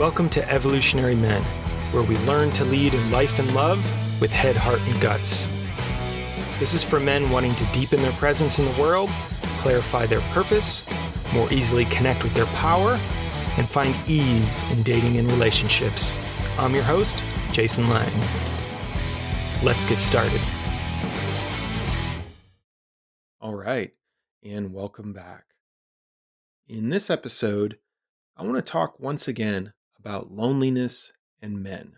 Welcome to Evolutionary Men, where we learn to lead in life and love with head, heart, and guts. This is for men wanting to deepen their presence in the world, clarify their purpose, more easily connect with their power, and find ease in dating and relationships. I'm your host, Jason Lang. Let's get started. All right, and welcome back. In this episode, I want to talk once again about loneliness and men.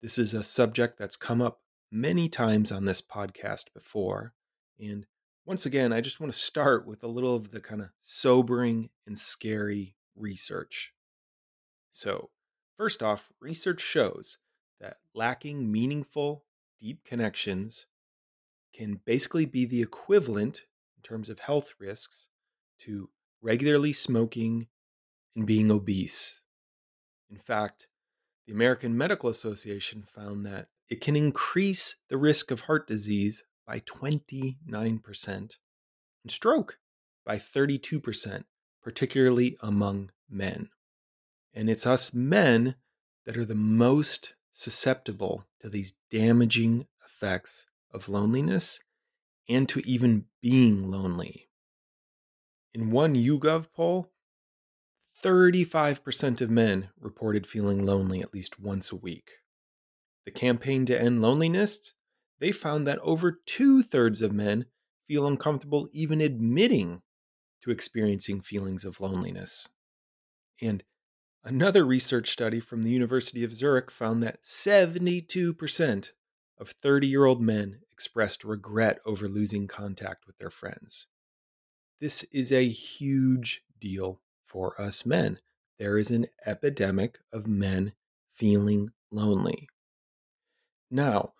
This is a subject that's come up many times on this podcast before. And once again, I just want to start with a little of the kind of sobering and scary research. So, first off, research shows that lacking meaningful, deep connections can basically be the equivalent in terms of health risks to regularly smoking and being obese. In fact, the American Medical Association found that it can increase the risk of heart disease by 29% and stroke by 32%, particularly among men. And it's us men that are the most susceptible to these damaging effects of loneliness and to even being lonely. In one YouGov poll, 35% of men reported feeling lonely at least once a week. The campaign to end loneliness, they found that over two thirds of men feel uncomfortable even admitting to experiencing feelings of loneliness. And another research study from the University of Zurich found that 72% of 30 year old men expressed regret over losing contact with their friends. This is a huge deal for us men. There is an epidemic of men feeling lonely. Now,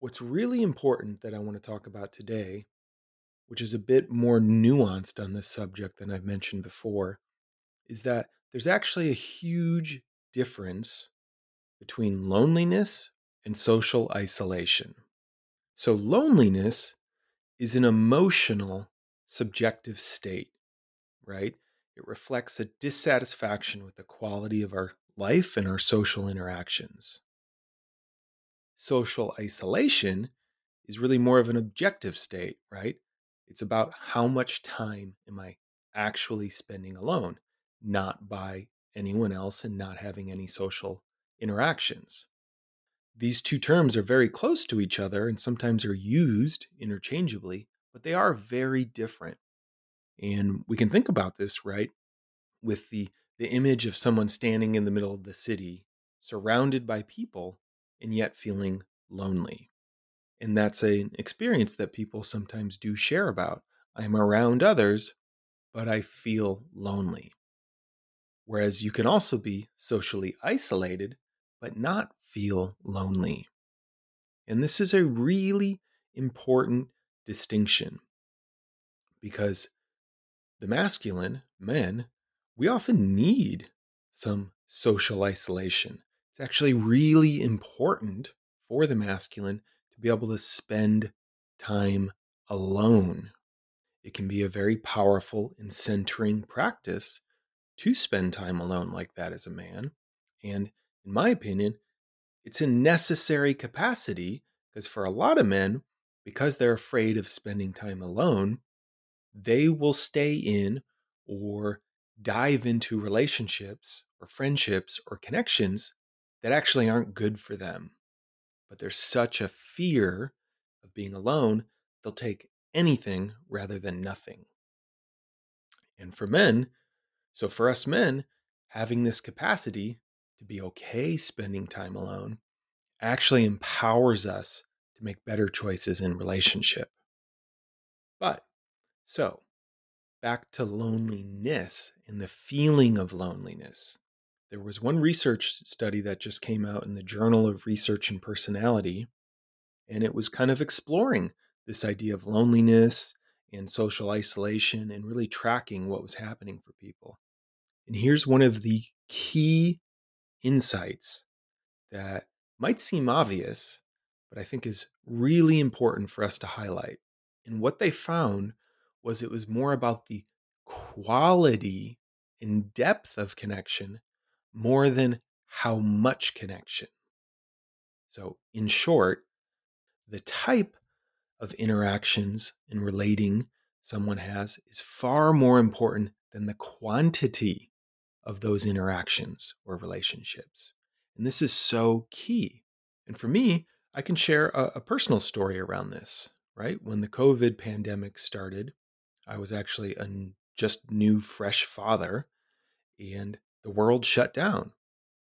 what's really important that I want to talk about today, which is a bit more nuanced on this subject than I've mentioned before, is that there's actually a huge difference between loneliness and social isolation. So, loneliness is an emotional, subjective state, right? It reflects a dissatisfaction with the quality of our life and our social interactions. Social isolation is really more of an objective state, right? It's about how much time am I actually spending alone, not by anyone else and not having any social interactions. These two terms are very close to each other and sometimes are used interchangeably, but they are very different. And we can think about this, right? With the the image of someone standing in the middle of the city, surrounded by people, and yet feeling lonely. And that's an experience that people sometimes do share about. I'm around others, but I feel lonely. Whereas you can also be socially isolated, but not feel lonely. And this is a really important distinction because the masculine, men, we often need some social isolation. It's actually really important for the masculine to be able to spend time alone. It can be a very powerful and centering practice to spend time alone like that as a man. And in my opinion, it's a necessary capacity because for a lot of men, because they're afraid of spending time alone, they will stay in or dive into relationships or friendships or connections that actually aren't good for them. But there's such a fear of being alone, they'll take anything rather than nothing. And for men, so for us men, having this capacity to be okay spending time alone actually empowers us to make better choices in relationship. But so, back to loneliness and the feeling of loneliness. There was one research study that just came out in the Journal of Research and Personality, and it was kind of exploring this idea of loneliness and social isolation and really tracking what was happening for people. And here's one of the key insights that might seem obvious, but I think is really important for us to highlight. And what they found was it was more about the quality and depth of connection more than how much connection. So, in short, the type of interactions and relating someone has is far more important than the quantity of those interactions or relationships. And this is so key. And for me, I can share a, a, personal story around this, right? When the COVID pandemic started, I was actually a just new, fresh father, and the world shut down.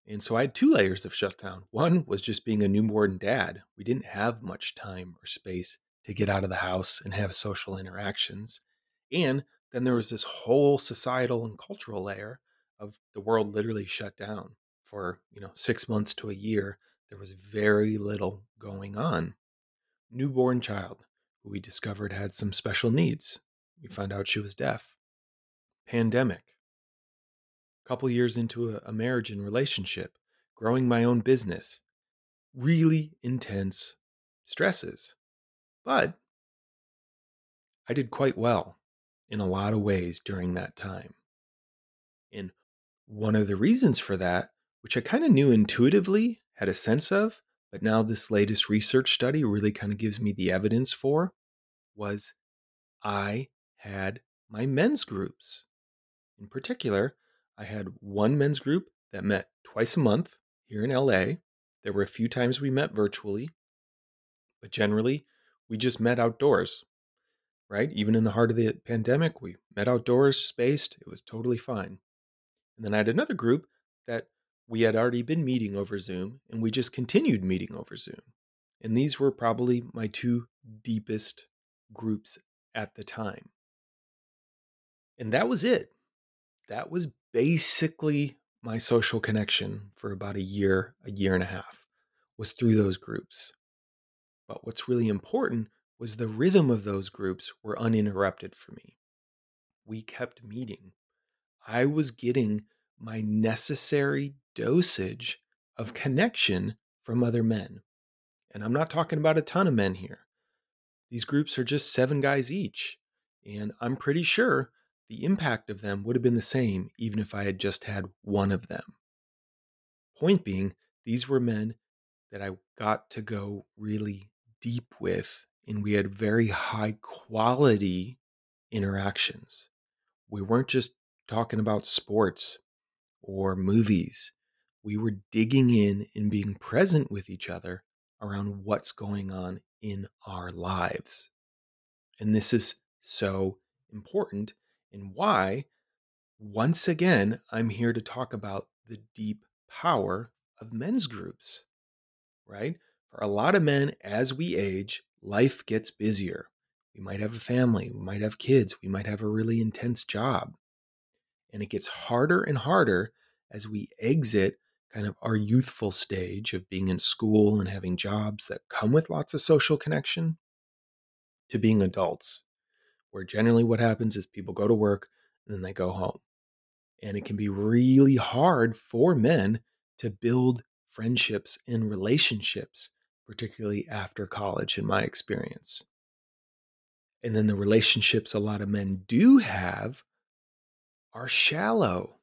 And so I had two layers of shutdown. One was just being a newborn dad. We didn't have much time or space to get out of the house and have social interactions. And then there was this whole societal and cultural layer of the world literally shut down for, you know, 6 months to a year. There was very little going on. Newborn child who we discovered had some special needs. We found out she was deaf. Pandemic. A couple years into a, a marriage and relationship, growing my own business. Really intense stresses. But I did quite well in a lot of ways during that time. And one of the reasons for that, which I kind of knew intuitively, had a sense of, but now this latest research study really kind of gives me the evidence for, was I had my men's groups. In particular, I had one men's group that met twice a month here in LA. There were a few times we met virtually, but generally we just met outdoors, right? Even in the heart of the pandemic, we met outdoors, spaced, it was totally fine. And then I had another group that we had already been meeting over Zoom, and we just continued meeting over Zoom. And these were probably my two deepest groups at the time. And that was it. That was basically my social connection for about a year, a year and a half, was through those groups. But what's really important was the rhythm of those groups were uninterrupted for me. We kept meeting. I was getting my necessary dosage of connection from other men. And I'm not talking about a ton of men here. These groups are just seven guys each. And I'm pretty sure the impact of them would have been the same even if I had just had one of them. Point being, these were men that I got to go really deep with, and we had very high quality interactions. We weren't just talking about sports or movies. We were digging in and being present with each other around what's going on in our lives. And this is so important and why, once again, I'm here to talk about the deep power of men's groups, right? For a lot of men, as we age, life gets busier. We might have a family, we might have kids, we might have a really intense job. And it gets harder and harder as we exit kind of our youthful stage of being in school and having jobs that come with lots of social connection to being adults, where generally what happens is people go to work and then they go home. And it can be really hard for men to build friendships and relationships, particularly after college, in my experience. And then the relationships a lot of men do have are shallow.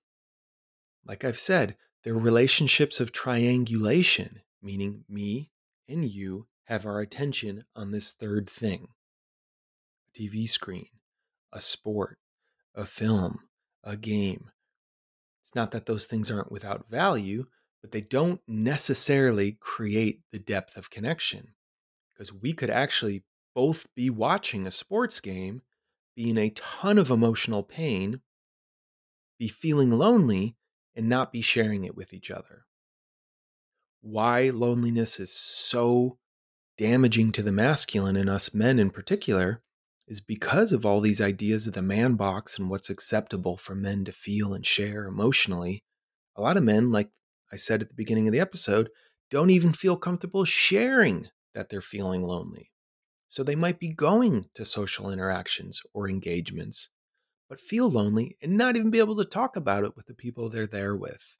Like I've said, they're relationships of triangulation, meaning me and you have our attention on this third thing TV screen, a sport, a film, a game. It's not that those things aren't without value, but they don't necessarily create the depth of connection. Because we could actually both be watching a sports game, be in a ton of emotional pain, be feeling lonely, and not be sharing it with each other. Why loneliness is so damaging to the masculine and us men in particular is because of all these ideas of the man box and what's acceptable for men to feel and share emotionally. A lot of men, like I said at the beginning of the episode, don't even feel comfortable sharing that they're feeling lonely. So they might be going to social interactions or engagements, but feel lonely and not even be able to talk about it with the people they're there with.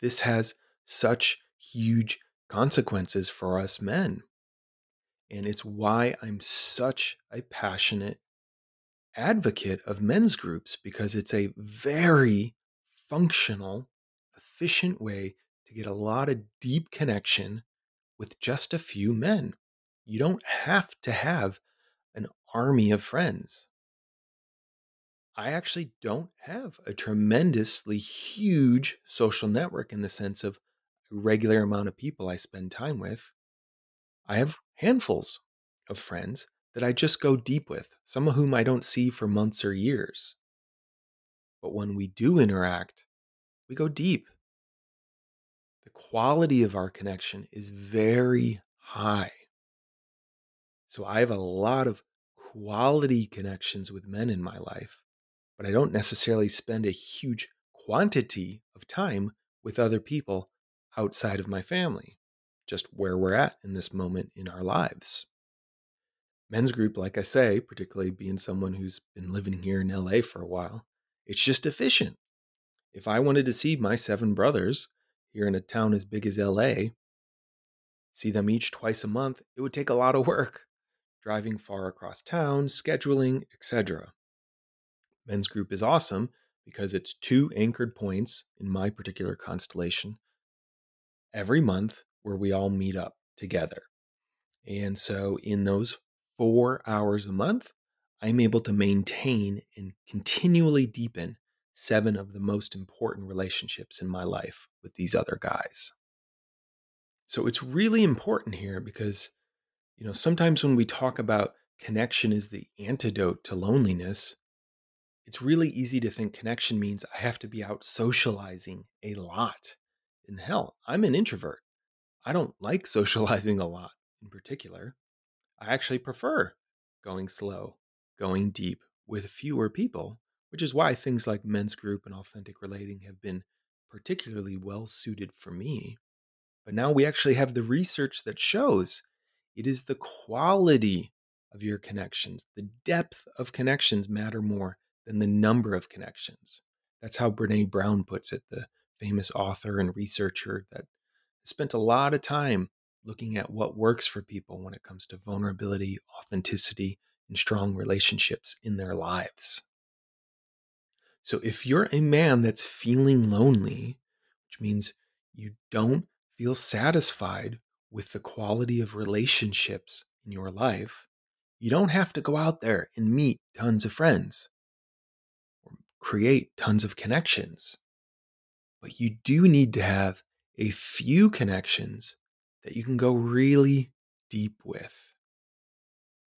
This has such huge consequences for us men. And it's why I'm such a passionate advocate of men's groups because it's a very functional, efficient way to get a lot of deep connection with just a few men. You don't have to have an army of friends. I actually don't have a tremendously huge social network in the sense of a regular amount of people I spend time with. I have handfuls of friends that I just go deep with, some of whom I don't see for months or years. But when we do interact, we go deep. The quality of our connection is very high. So I have a lot of quality connections with men in my life, but I don't necessarily spend a huge quantity of time with other people outside of my family, just where we're at in this moment in our lives. Men's group, like I say, particularly being someone who's been living here in LA for a while, it's just efficient. If I wanted to see my seven brothers here in a town as big as LA, see them each twice a month, it would take a lot of work driving far across town, scheduling, etc. Men's group is awesome because it's two anchored points in my particular constellation every month where we all meet up together. And so, in those four hours a month, I'm able to maintain and continually deepen seven of the most important relationships in my life with these other guys. So it's really important here because, you know, sometimes when we talk about connection is the antidote to loneliness, it's really easy to think connection means I have to be out socializing a lot. In hell, I'm an introvert. I don't like socializing a lot in particular. I actually prefer going slow, going deep with fewer people, which is why things like men's group and authentic relating have been particularly well suited for me. But now we actually have the research that shows it is the quality of your connections, the depth of connections matter more than the number of connections. That's how Brene Brown puts it, the famous author and researcher that spent a lot of time looking at what works for people when it comes to vulnerability, authenticity, and strong relationships in their lives. So if you're a man that's feeling lonely, which means you don't feel satisfied with the quality of relationships in your life, you don't have to go out there and meet tons of friends or create tons of connections. But you do need to have a few connections that you can go really deep with,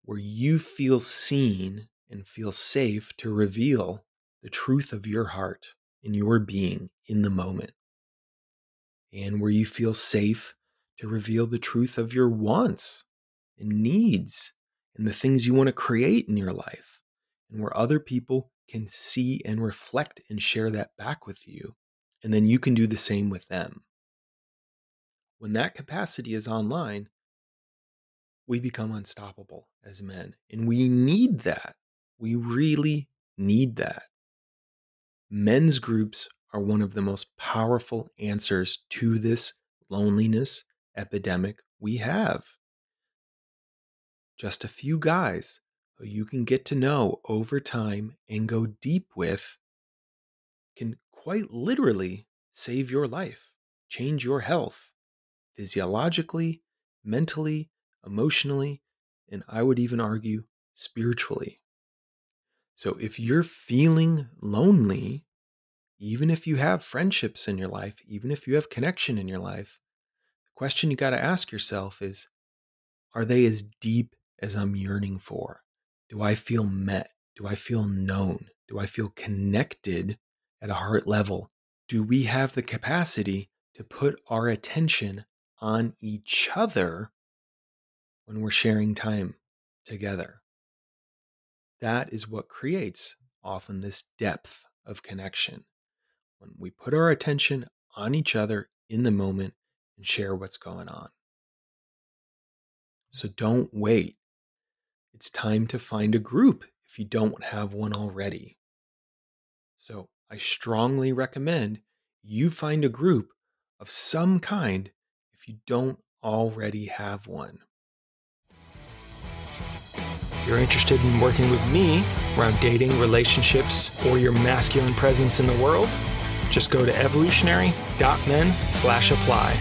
where you feel seen and feel safe to reveal the truth of your heart and your being in the moment, and where you feel safe to reveal the truth of your wants and needs and the things you want to create in your life, and where other people can see and reflect and share that back with you. And then you can do the same with them when that capacity is online, we become unstoppable as men. And we need that. We really need that. Men's groups are one of the most powerful answers to this loneliness epidemic we have. Just a few guys who you can get to know over time and go deep with can quite literally save your life, change your health, physiologically, mentally, emotionally, and I would even argue spiritually. So if you're feeling lonely, even if you have friendships in your life, even if you have connection in your life, the question you got to ask yourself is are they as deep as I'm yearning for? Do I feel met? Do I feel known? Do I feel connected at a heart level? Do we have the capacity to put our attention on each other when we're sharing time together. That is what creates often this depth of connection. When we put our attention on each other in the moment and share what's going on. So don't wait. It's time to find a group if you don't have one already. So I strongly recommend you find a group of some kind if you don't already have one. If you're interested in working with me around dating, relationships, or your masculine presence in the world, Just go to evolutionary.men slash apply.